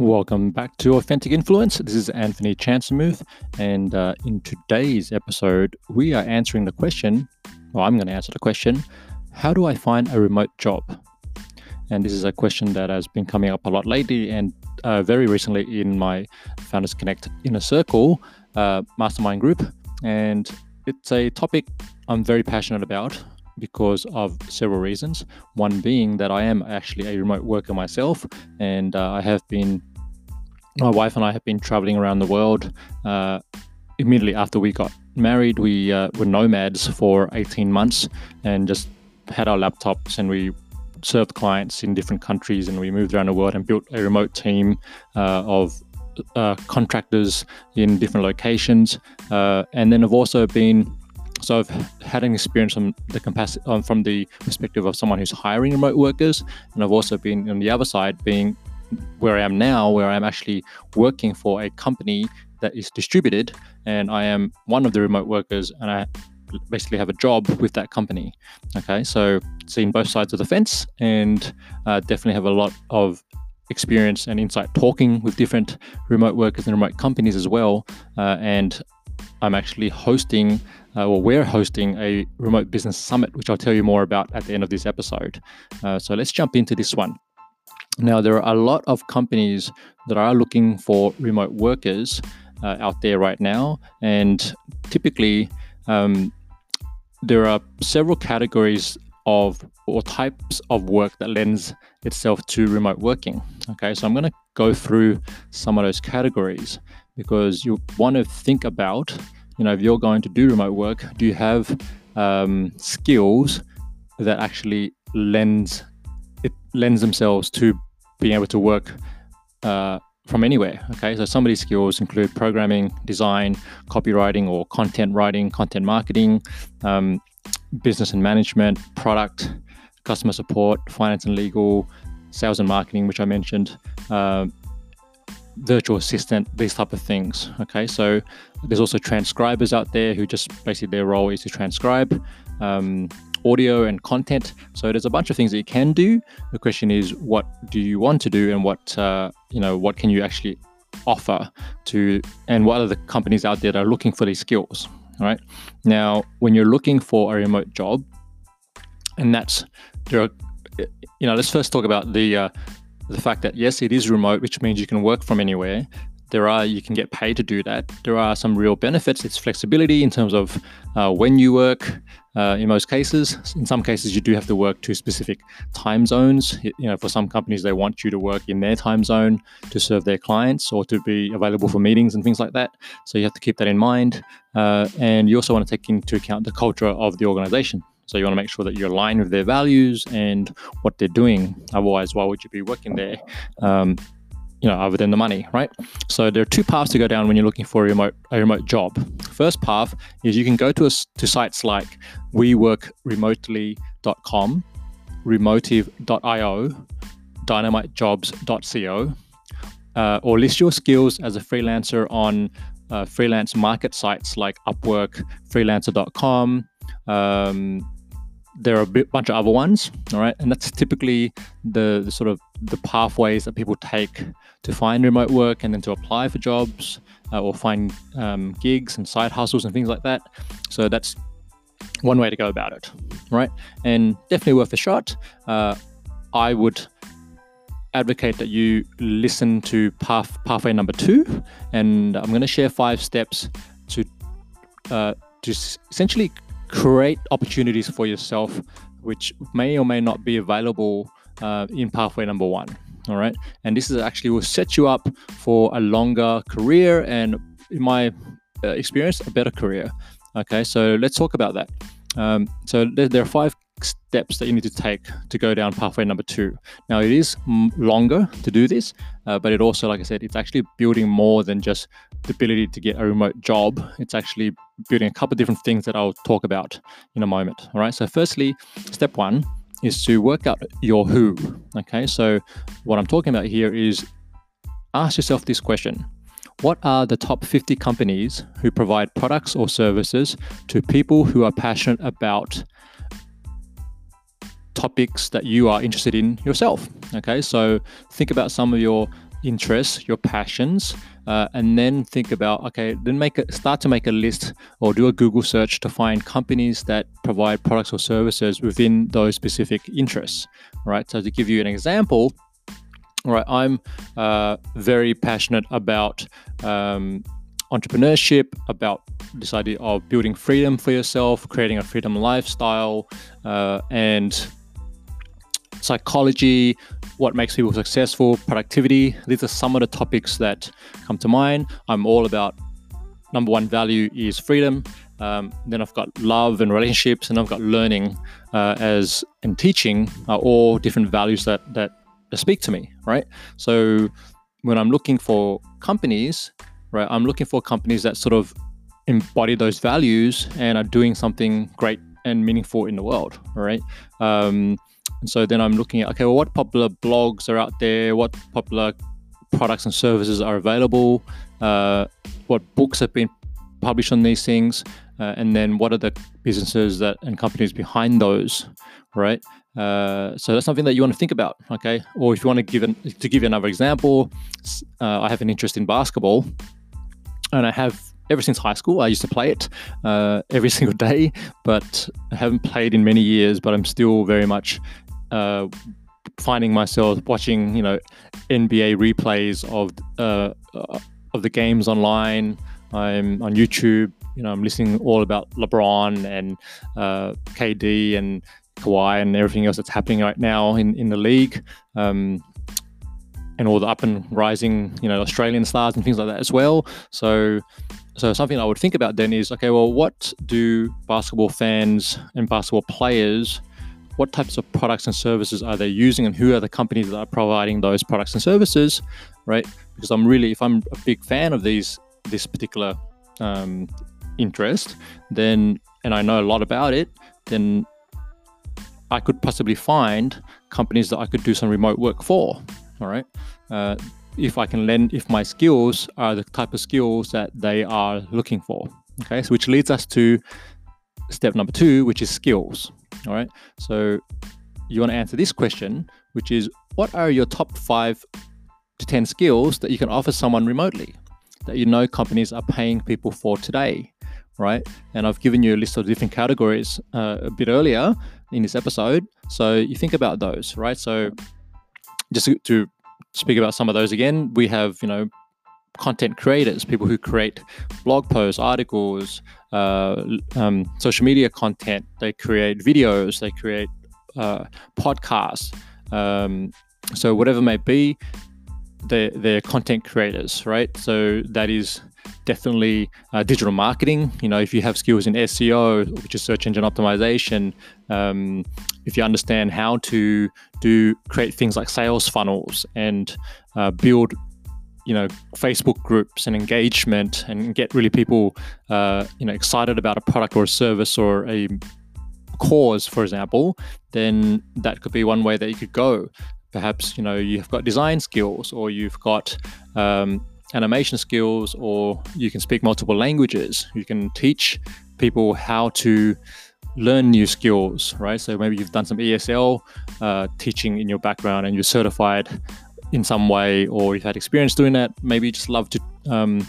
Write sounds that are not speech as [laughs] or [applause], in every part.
Welcome back to Authentic Influence. This is Anthony Chancemuth, and uh, in today's episode, we are answering the question, or I'm going to answer the question, how do I find a remote job? And this is a question that has been coming up a lot lately, and uh, very recently in my Founders Connect Inner Circle uh, mastermind group. And it's a topic I'm very passionate about because of several reasons. One being that I am actually a remote worker myself, and uh, I have been my wife and I have been traveling around the world. Uh, immediately after we got married, we uh, were nomads for 18 months and just had our laptops and we served clients in different countries and we moved around the world and built a remote team uh, of uh, contractors in different locations. Uh, and then I've also been so I've had an experience from the capacity um, from the perspective of someone who's hiring remote workers, and I've also been on the other side, being where I am now, where I'm actually working for a company that is distributed, and I am one of the remote workers, and I basically have a job with that company. Okay, so seen both sides of the fence, and uh, definitely have a lot of experience and insight talking with different remote workers and remote companies as well. Uh, and I'm actually hosting, uh, or we're hosting a remote business summit, which I'll tell you more about at the end of this episode. Uh, so let's jump into this one. Now, there are a lot of companies that are looking for remote workers uh, out there right now, and typically um, there are several categories of or types of work that lends itself to remote working. Okay, so I'm going to go through some of those categories because you want to think about, you know, if you're going to do remote work, do you have um, skills that actually lends it lends themselves to being able to work uh, from anywhere. Okay, so some of these skills include programming, design, copywriting, or content writing, content marketing, um, business and management, product, customer support, finance and legal, sales and marketing, which I mentioned. Uh, virtual assistant these type of things okay so there's also transcribers out there who just basically their role is to transcribe um, audio and content. So there's a bunch of things that you can do. The question is, what do you want to do, and what uh, you know, what can you actually offer to, and what are the companies out there that are looking for these skills? All right. Now, when you're looking for a remote job, and that's there are, you know, let's first talk about the uh, the fact that yes, it is remote, which means you can work from anywhere there are you can get paid to do that. There are some real benefits. It's flexibility in terms of uh, when you work uh, in most cases. In some cases you do have to work to specific time zones. You know for some companies they want you to work in their time zone to serve their clients or to be available for meetings and things like that. So you have to keep that in mind. Uh, and you also want to take into account the culture of the organization. So you want to make sure that you're aligned with their values and what they're doing. Otherwise why would you be working there? Um, you know, other than the money, right? So there are two paths to go down when you're looking for a remote a remote job. First path is you can go to a, to sites like WeWorkRemotely.com, Remotive.io, DynamiteJobs.co, uh, or list your skills as a freelancer on uh, freelance market sites like Upwork, Freelancer.com. Um, there are a bunch of other ones, all right, and that's typically the, the, sort of the pathways that people take to find remote work and then to apply for jobs uh, or find um, gigs and side hustles and things like that. So that's one way to go about it, right? And definitely worth a shot. Uh, I would advocate that you listen to path pathway number two, and I'm going to share five steps to uh, to essentially create opportunities for yourself, which may or may not be available uh, in pathway number one. All right. And this is actually will set you up for a longer career and, in my uh, experience, a better career. Okay. So let's talk about that. Um, so there, are five steps that you need to take to go down pathway number two. Now, it is longer to do this, uh, but it also, like I said, it's actually building more than just the ability to get a remote job. It's actually building a couple of different things that I'll talk about in a moment. All right. So, firstly, step one is to work out your who. Okay, so what I'm talking about here is ask yourself this question What are the top 50 companies who provide products or services to people who are passionate about topics that you are interested in yourself? Okay, so think about some of your interests, your passions, uh, and then think about okay, then make a, start to make a list or do a Google search to find companies that provide products or services within those specific interests. Right. So to give you an example, right, I'm uh, very passionate about. Um, entrepreneurship, about this idea of building freedom for yourself, creating a freedom lifestyle, uh, and psychology, what makes people successful, productivity. These are some of the topics that come to mind. I'm all about number one value is freedom. Um, then I've got love and relationships, and I've got learning uh, as and teaching are all different values that that speak to me, right? So when I'm looking for companies, right, I'm looking for companies that sort of embody those values and are doing something great and meaningful in the world, right? Um, and so then I'm looking at okay, well, what popular blogs are out there? What popular products and services are available? Uh, what books have been published on these things? Uh, and then what are the businesses that and companies behind those, right? Uh, so that's something that you want to think about, okay? Or if you want to give an, to give you another example, uh, I have an interest in basketball, and I have ever since high school. I used to play it uh, [laughs] every single day, but I haven't played in many years. But I'm still very much uh, finding myself watching, you know, NBA replays of uh, of the games online. I'm on YouTube. You know, I'm listening all about LeBron and uh, KD and Kawhi and everything else that's happening right now in, in the league. Um, and all the up and rising, you know, Australian stars and things like that as well. So, so something I would think about then is, okay, well, what do basketball fans and basketball players what types of products and services are they using and who are the companies that are providing those products and services right? Because i'm really if i'm a big fan of these this particular um, interest then and i know a lot about it then i could possibly find companies that i could do some remote work for all right? Uh, if i can lend if my skills are the type of skills that they are looking for okay? So which leads us to step number two which is skills all right. So you want to answer this question, which is what are your top five to 10 skills that you can offer someone remotely that you know companies are paying people for today? Right. And I've given you a list of different categories uh, a bit earlier in this episode. So you think about those, right? So just to speak about some of those again, we have, you know, content creators, people who create blog posts, articles, uh, um, social media content. They create videos, they create uh, podcasts. Um, so whatever may be, they're, they're content creators, right? So that is definitely uh, digital marketing. You know, if you have skills in SEO, which is search engine optimization, um, if you understand how to do create things like sales funnels and uh, build you know Facebook groups and engagement and get really people uh, you know excited about a product or a service or a cause, for example, then that could be one way that you could go. Perhaps you know you've got design skills or you've got um, animation skills or you can speak multiple languages. You can teach people how to learn new skills, right? So maybe you've done some ESL uh, teaching in your background and you're certified in some way, or you've had experience doing that, maybe you just love to, um,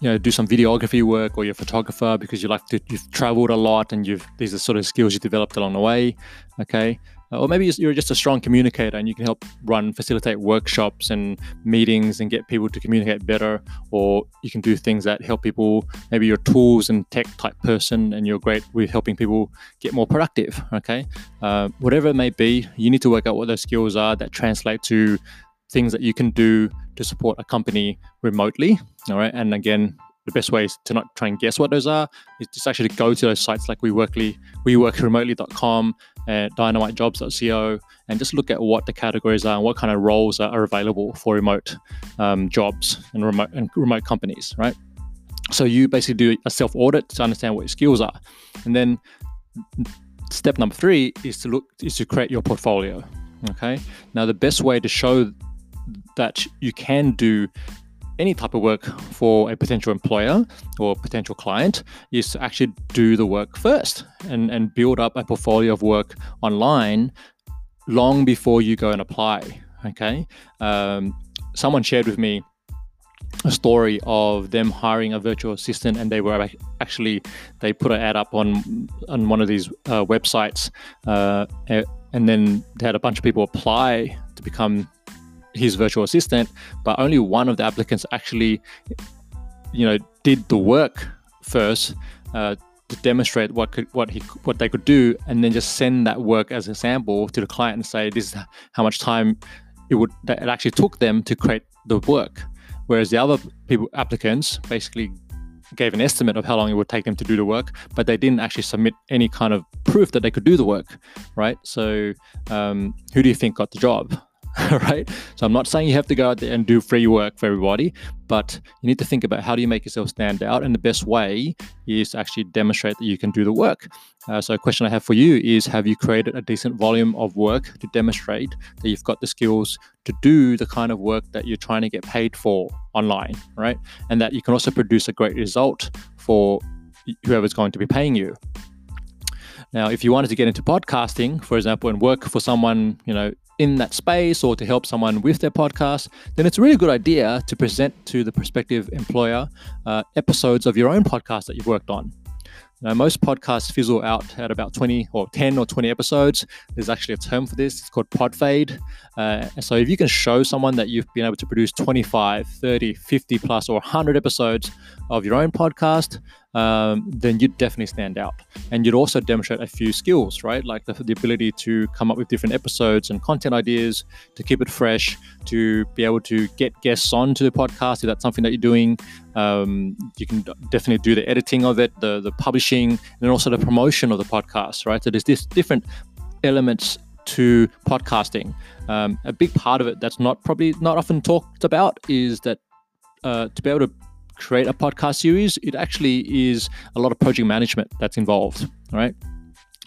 you know, do some videography work, or you're a photographer because you like to, you've traveled a lot and you've these are sort of skills you developed along the way. Okay, or maybe you're just a strong communicator and you can help run facilitate workshops and meetings and get people to communicate better. Or you can do things that help people maybe you're tools and tech type person and you're great with helping people get more productive okay? Uh, whatever it may be you need to work out what those skills are that translate to things that you can do to support a company remotely all right? And again the best way is to not try and guess what those are is just actually to go to those sites like WeWorkly, WeWorkRemotely.com and dynamitejobs.co and just look at what the categories are and what kind of roles are, available for remote um, jobs and remote and remote companies, right? So you basically do a self audit to understand what your skills are, and then step number three is to look is to create your portfolio. Okay. Now the best way to show that you can do any type of work for a potential employer or potential client is to actually do the work first and, and build up a portfolio of work online long before you go and apply. Okay. Um, someone shared with me a story of them hiring a virtual assistant and they were actually they put an ad up on on one of these uh, websites uh, and then they had a bunch of people apply to become his virtual assistant but only one of the applicants actually you know did the work first uh, to demonstrate what could what he what they could do and then just send that work as a sample to the client and say this is how much time it would that it actually took them to create the work whereas the other people applicants basically gave an estimate of how long it would take them to do the work, but they didn't actually submit any kind of proof that they could do the work, right? So, um, who do you think got the job? [laughs] right? So I'm not saying you have to go out there and do free work for everybody, but you need to think about how do you make yourself stand out. And the best way is to actually demonstrate that you can do the work. Uh, so a question I have for you is have you created a decent volume of work to demonstrate that you've got the skills to do the kind of work that you're trying to get paid for online, right? And that you can also produce a great result for whoever's going to be paying you. Now, if you wanted to get into podcasting, for example, and work for someone, you know, in that space or to help someone with their podcast, then it's a really good idea to present to the prospective employer uh, episodes of your own podcast that you've worked on. Now, most podcasts fizzle out at about 20 or 10 or 20 episodes. There's actually a term for this. It's called pod fade. Uh, so if you can show someone that you've been able to produce 25, 30, 50 plus or 100 episodes of your own podcast, um, then you'd definitely stand out. And you'd also demonstrate a few skills, right? Like the, the ability to come up with different episodes and content ideas, to keep it fresh, to be able to get guests onto the podcast if that's something that you're doing. Um, you can definitely do the editing of it, the, the publishing, and also the promotion of the podcast, right? So there's this different elements to podcasting. Um, a big part of it that's not probably not often talked about is that uh, to be able to create a podcast series, it actually is a lot of project management that's involved, right?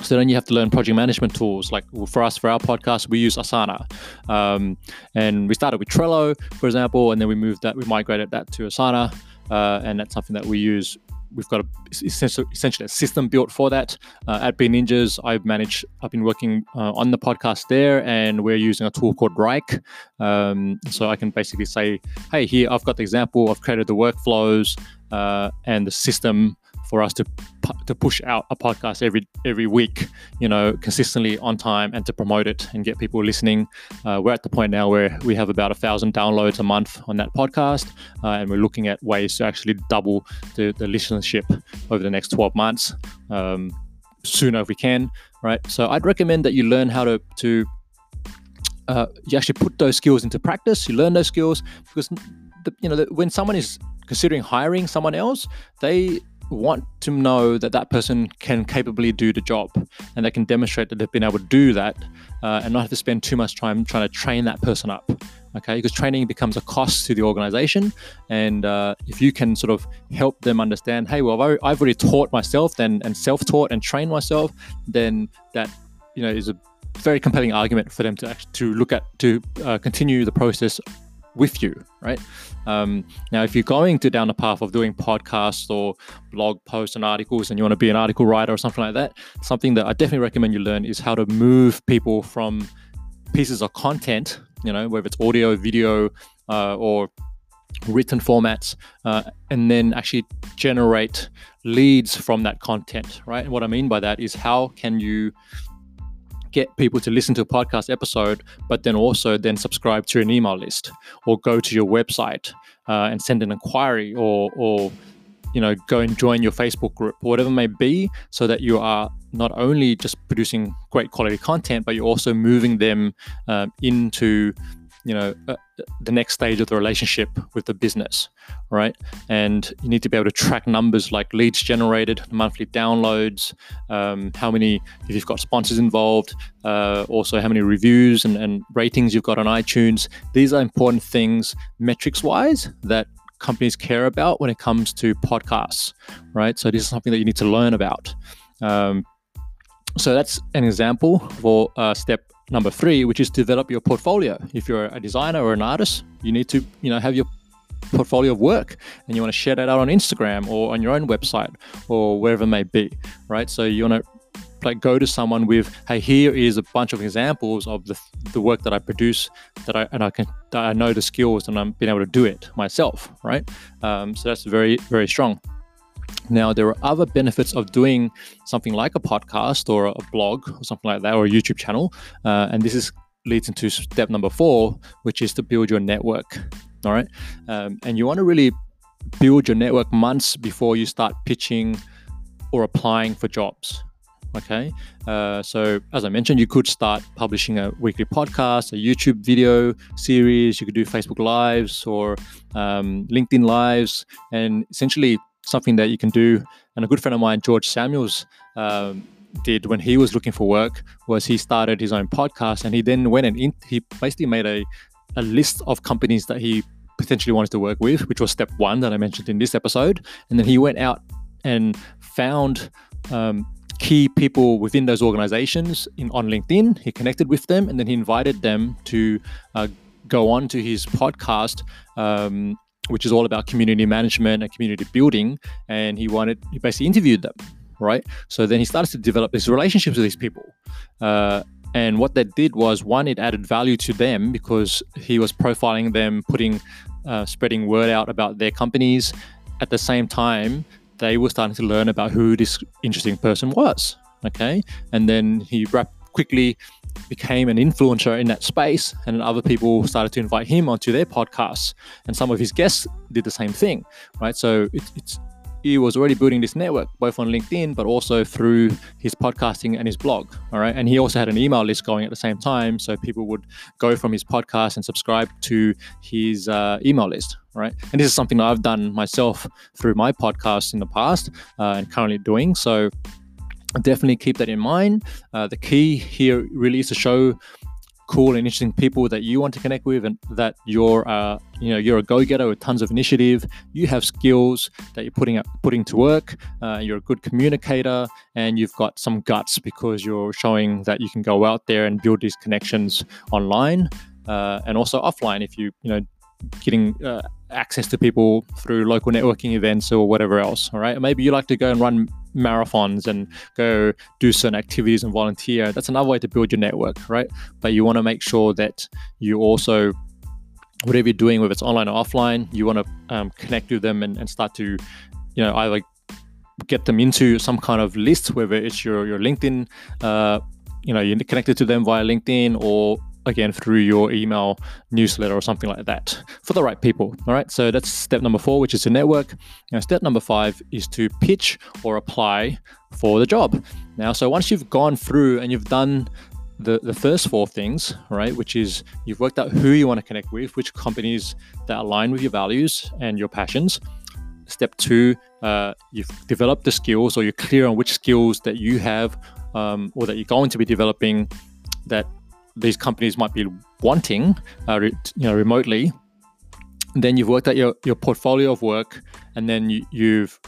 So then you have to learn project management tools. Like for us, for our podcast, we use Asana, um, and we started with Trello, for example, and then we moved that, we migrated that to Asana, uh, and that's something that we use we've got a, essentially a system built for that. Uh, at Be Ninjas, I've managed, I've been working uh, on the podcast there, and we're using a tool called Wrike. Um, so I can basically say, hey, here I've got the example, I've created the workflows uh, and the system for us to to push out a podcast every every week, you know, consistently on time and to promote it and get people listening. Uh, we're at the point now where we have about a thousand downloads a month on that podcast, uh, and we're looking at ways to actually double the, the listenership over the next 12 months, um, sooner if we can, right? So I'd recommend that you learn how to to uh, you actually put those skills into practice. You learn those skills because the, you know the, when someone is considering hiring someone else, they want to know that that person can capably do the job and they can demonstrate that they've been able to do that uh, and not have to spend too much time trying to train that person up okay? Because training becomes a cost to the organization and uh, if you can sort of help them understand hey well i've already taught myself then and self-taught and trained myself then that you know is a very compelling argument for them to actually to look at to uh, continue the process with you, right? Um, now, if you're going to down the path of doing podcasts or blog posts and articles, and you want to be an article writer or something like that, something that I definitely recommend you learn is how to move people from pieces of content, you know, whether it's audio, video, uh, or written formats, uh, and then actually generate leads from that content, right? And what I mean by that is how can you get people to listen to a podcast episode, but then also then subscribe to an email list or go to your website uh, and send an inquiry or, or you know go and join your Facebook group, whatever may be, so that you are not only just producing great quality content, but you're also moving them um, into you know uh, the next stage of the relationship with the business right? And you need to be able to track numbers like leads generated monthly downloads um, how many if you've got sponsors involved uh, also how many reviews and, and ratings you've got on itunes. These are important things metrics wise that companies care about when it comes to podcasts right? So this is something that you need to learn about. Um, so that's an example for uh, step number three, which is develop your portfolio. If you're a designer or an artist, you need to, you know, have your portfolio of work and you want to share that out on Instagram or on your own website or wherever it may be, right? So you want to like go to someone with, hey, here is a bunch of examples of the, the work that I produce that I and I can that I know the skills and I'm being able to do it myself, right? Um, so that's very very strong. Now, there are other benefits of doing something like a podcast or a blog or something like that, or a YouTube channel. Uh, and this is leads into step number four, which is to build your network. All right. Um, and you want to really build your network months before you start pitching or applying for jobs. Okay. Uh, so, as I mentioned, you could start publishing a weekly podcast, a YouTube video series. You could do Facebook Lives or um, LinkedIn Lives, and essentially something that you can do. And a good friend of mine, George Samuels, um, did when he was looking for work was he started his own podcast and he then went and in, he basically made a, a list of companies that he potentially wanted to work with, which was step one that I mentioned in this episode. And then he went out and found um, key people within those organizations in, on LinkedIn. He connected with them and then he invited them to uh, go on to his podcast um, which is all about community management and community building. And he wanted, he basically interviewed them, right? So then he started to develop these relationships with these people. Uh, and what that did was one, it added value to them because he was profiling them, putting, uh, spreading word out about their companies. At the same time, they were starting to learn about who this interesting person was. Okay. And then he wrapped quickly became an influencer in that space, and other people started to invite him onto their podcasts. And some of his guests did the same thing, right? So it, it's he was already building this network both on LinkedIn but also through his podcasting and his blog. All right. And he also had an email list going at the same time. So people would go from his podcast and subscribe to his uh, email list. Right. And this is something that I've done myself through my podcast in the past uh, and currently doing. So definitely keep that in mind. Uh, the key here really is to show cool and interesting people that you want to connect with and that you're uh, you know you're a go-getter with tons of initiative you have skills that you're putting up putting to work uh, you're a good communicator and you've got some guts because you're showing that you can go out there and build these connections online uh, and also offline if you you know getting uh, access to people through local networking events or whatever else. All right. Maybe you like to go and run marathons and go do certain activities and volunteer. That's another way to build your network, right? But you want to make sure that you also, whatever you're doing, whether it's online or offline, you want to um, connect with them and, and start to, you know, either get them into some kind of list, whether it's your your LinkedIn, uh, you know, you're connected to them via LinkedIn or again through your email newsletter or something like that for the right people. All right. So that's step number four, which is to network. Now, step number five is to pitch or apply for the job. Now, so once you've gone through and you've done the, the first four things, right, which is you've worked out who you want to connect with, which companies that align with your values and your passions. Step two, uh, you've developed the skills or you're clear on which skills that you have um, or that you're going to be developing that these companies might be wanting, uh, re- you know, remotely. then you've worked out your, your portfolio of work, and then you, you've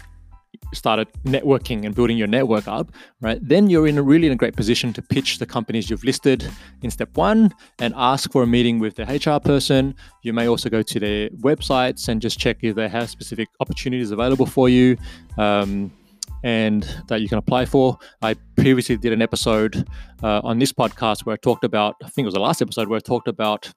started networking and building your network up, right? Then you're in a really in a great position to pitch the companies you've listed in step one and ask for a meeting with the HR person. You may also go to their websites and just check if they have specific opportunities available for you. Um, and that you can apply for. I previously did an episode uh, on this podcast where I talked about, I think it was the last episode where I talked about,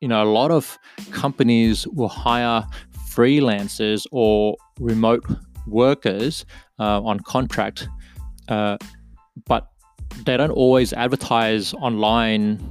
you know, a lot of companies will hire freelancers or remote workers uh, on contract, uh, but they don't always advertise online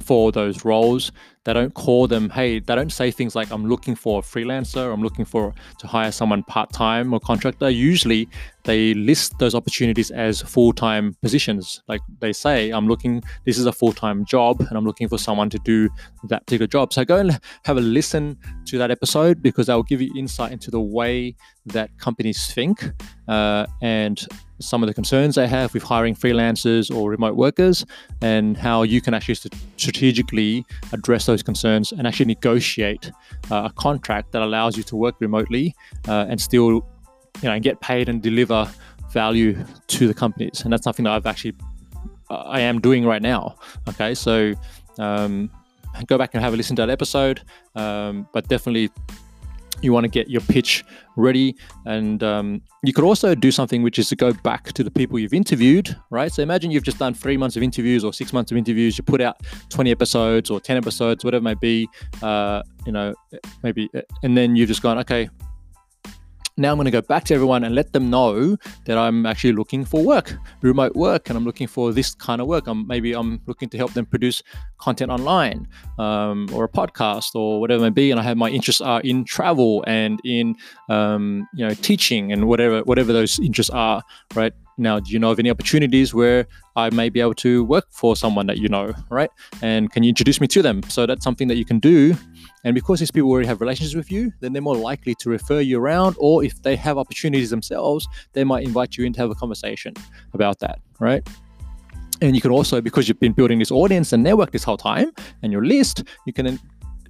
for those roles they don't call them hey they don't say things like i'm looking for a freelancer i'm looking for to hire someone part-time or contractor. Usually they list those opportunities as full-time positions. Like they say i'm looking this is a full-time job and i'm looking for someone to do that particular job. So go and have a listen to that episode because that will give you insight into the way that companies think uh, and some of the concerns they have with hiring freelancers or remote workers and how you can actually strategically address those concerns and actually negotiate uh, a contract that allows you to work remotely uh, and still you know and get paid and deliver value to the companies. And that's something that I've actually I am doing right now. Okay so um, go back and have a listen to that episode. Um, but definitely you want to get your pitch ready. And um, you could also do something which is to go back to the people you've interviewed right? So imagine you've just done three months of interviews or six months of interviews. You put out 20 episodes or 10 episodes whatever it may be uh, you know maybe and then you've just gone okay now I'm going to go back to everyone and let them know that I'm actually looking for work, remote work, and I'm looking for this kind of work. I'm maybe I'm looking to help them produce content online um, or a podcast or whatever it may be. And I have my interests are in travel and in um, you know teaching and whatever whatever those interests are. Right now, do you know of any opportunities where I may be able to work for someone that you know, right? And can you introduce me to them? So that's something that you can do and because these people already have relationships with you, then they're more likely to refer you around, or if they have opportunities themselves, they might invite you in to have a conversation about that, right? And you can also, because you've been building this audience and network this whole time and your list, you can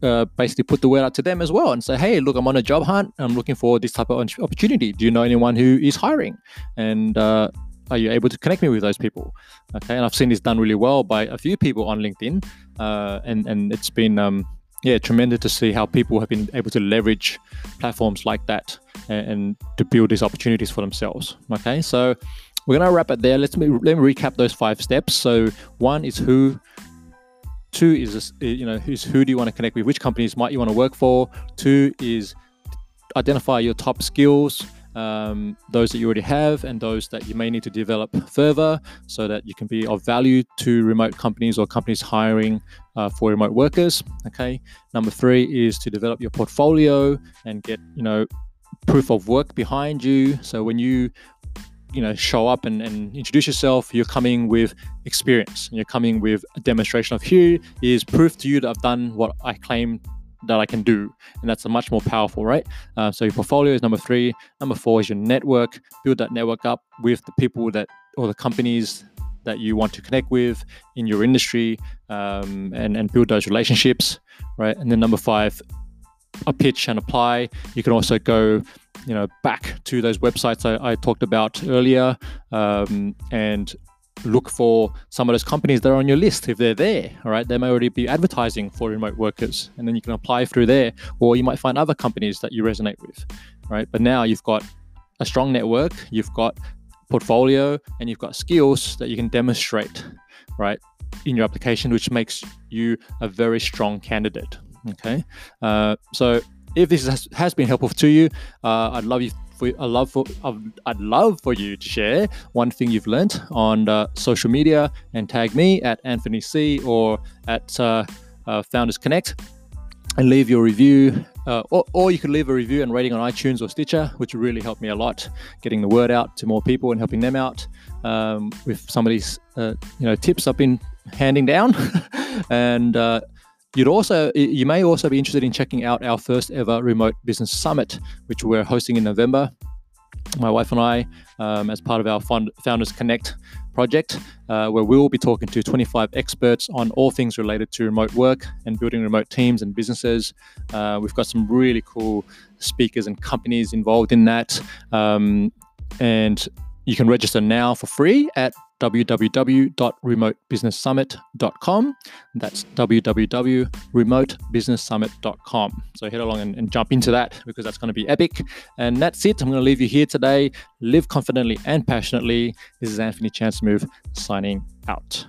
uh, basically put the word out to them as well and say, hey, look, I'm on a job hunt. I'm looking for this type of opportunity. Do you know anyone who is hiring? And uh, are you able to connect me with those people? Okay, and I've seen this done really well by a few people on LinkedIn, uh, and and it's been um, yeah, tremendous to see how people have been able to leverage platforms like that and, and to build these opportunities for themselves. Okay, so we're gonna wrap it there. Let's let me recap those five steps. So one is who. Two is you know who's who do you want to connect with? Which companies might you want to work for? Two is identify your top skills um, those that you already have and those that you may need to develop further so that you can be of value to remote companies or companies hiring uh, for remote workers okay number three is to develop your portfolio and get you know proof of work behind you so when you you know show up and, and introduce yourself you're coming with experience you're coming with a demonstration of here is proof to you that i've done what i claim that I can do. And that's a much more powerful, right? Uh, so your portfolio is number three. Number four is your network. Build that network up with the people that or the companies that you want to connect with in your industry um, and, and build those relationships, right? And then number five, a pitch and apply. You can also go, you know, back to those websites I, I talked about earlier um, and look for some of those companies that are on your list if they're there all right they may already be advertising for remote workers and then you can apply through there or you might find other companies that you resonate with right but now you've got a strong network you've got portfolio and you've got skills that you can demonstrate right in your application which makes you a very strong candidate okay uh, so if this has, has been helpful to you uh, i'd love you for I love for I'd love for you to share one thing you've learned on uh, social media and tag me at Anthony C or at uh, uh, Founders Connect and leave your review. Uh, or, or, you could leave a review and rating on iTunes or Stitcher, which really helped me a lot, getting the word out to more people and helping them out um, with some of these, uh, you know, tips I've been handing down. [laughs] and uh, You'd also, you may also be interested in checking out our first ever remote business summit, which we're hosting in November. My wife and I, um, as part of our Founders Connect project, uh, where we will be talking to 25 experts on all things related to remote work and building remote teams and businesses. Uh, we've got some really cool speakers and companies involved in that. Um, and you can register now for free at www.remotebusinesssummit.com. That's www.remotebusinesssummit.com. So head along and, and jump into that because that's going to be epic. And that's it. I'm going to leave you here today. Live confidently and passionately. This is Anthony Chance Move signing out.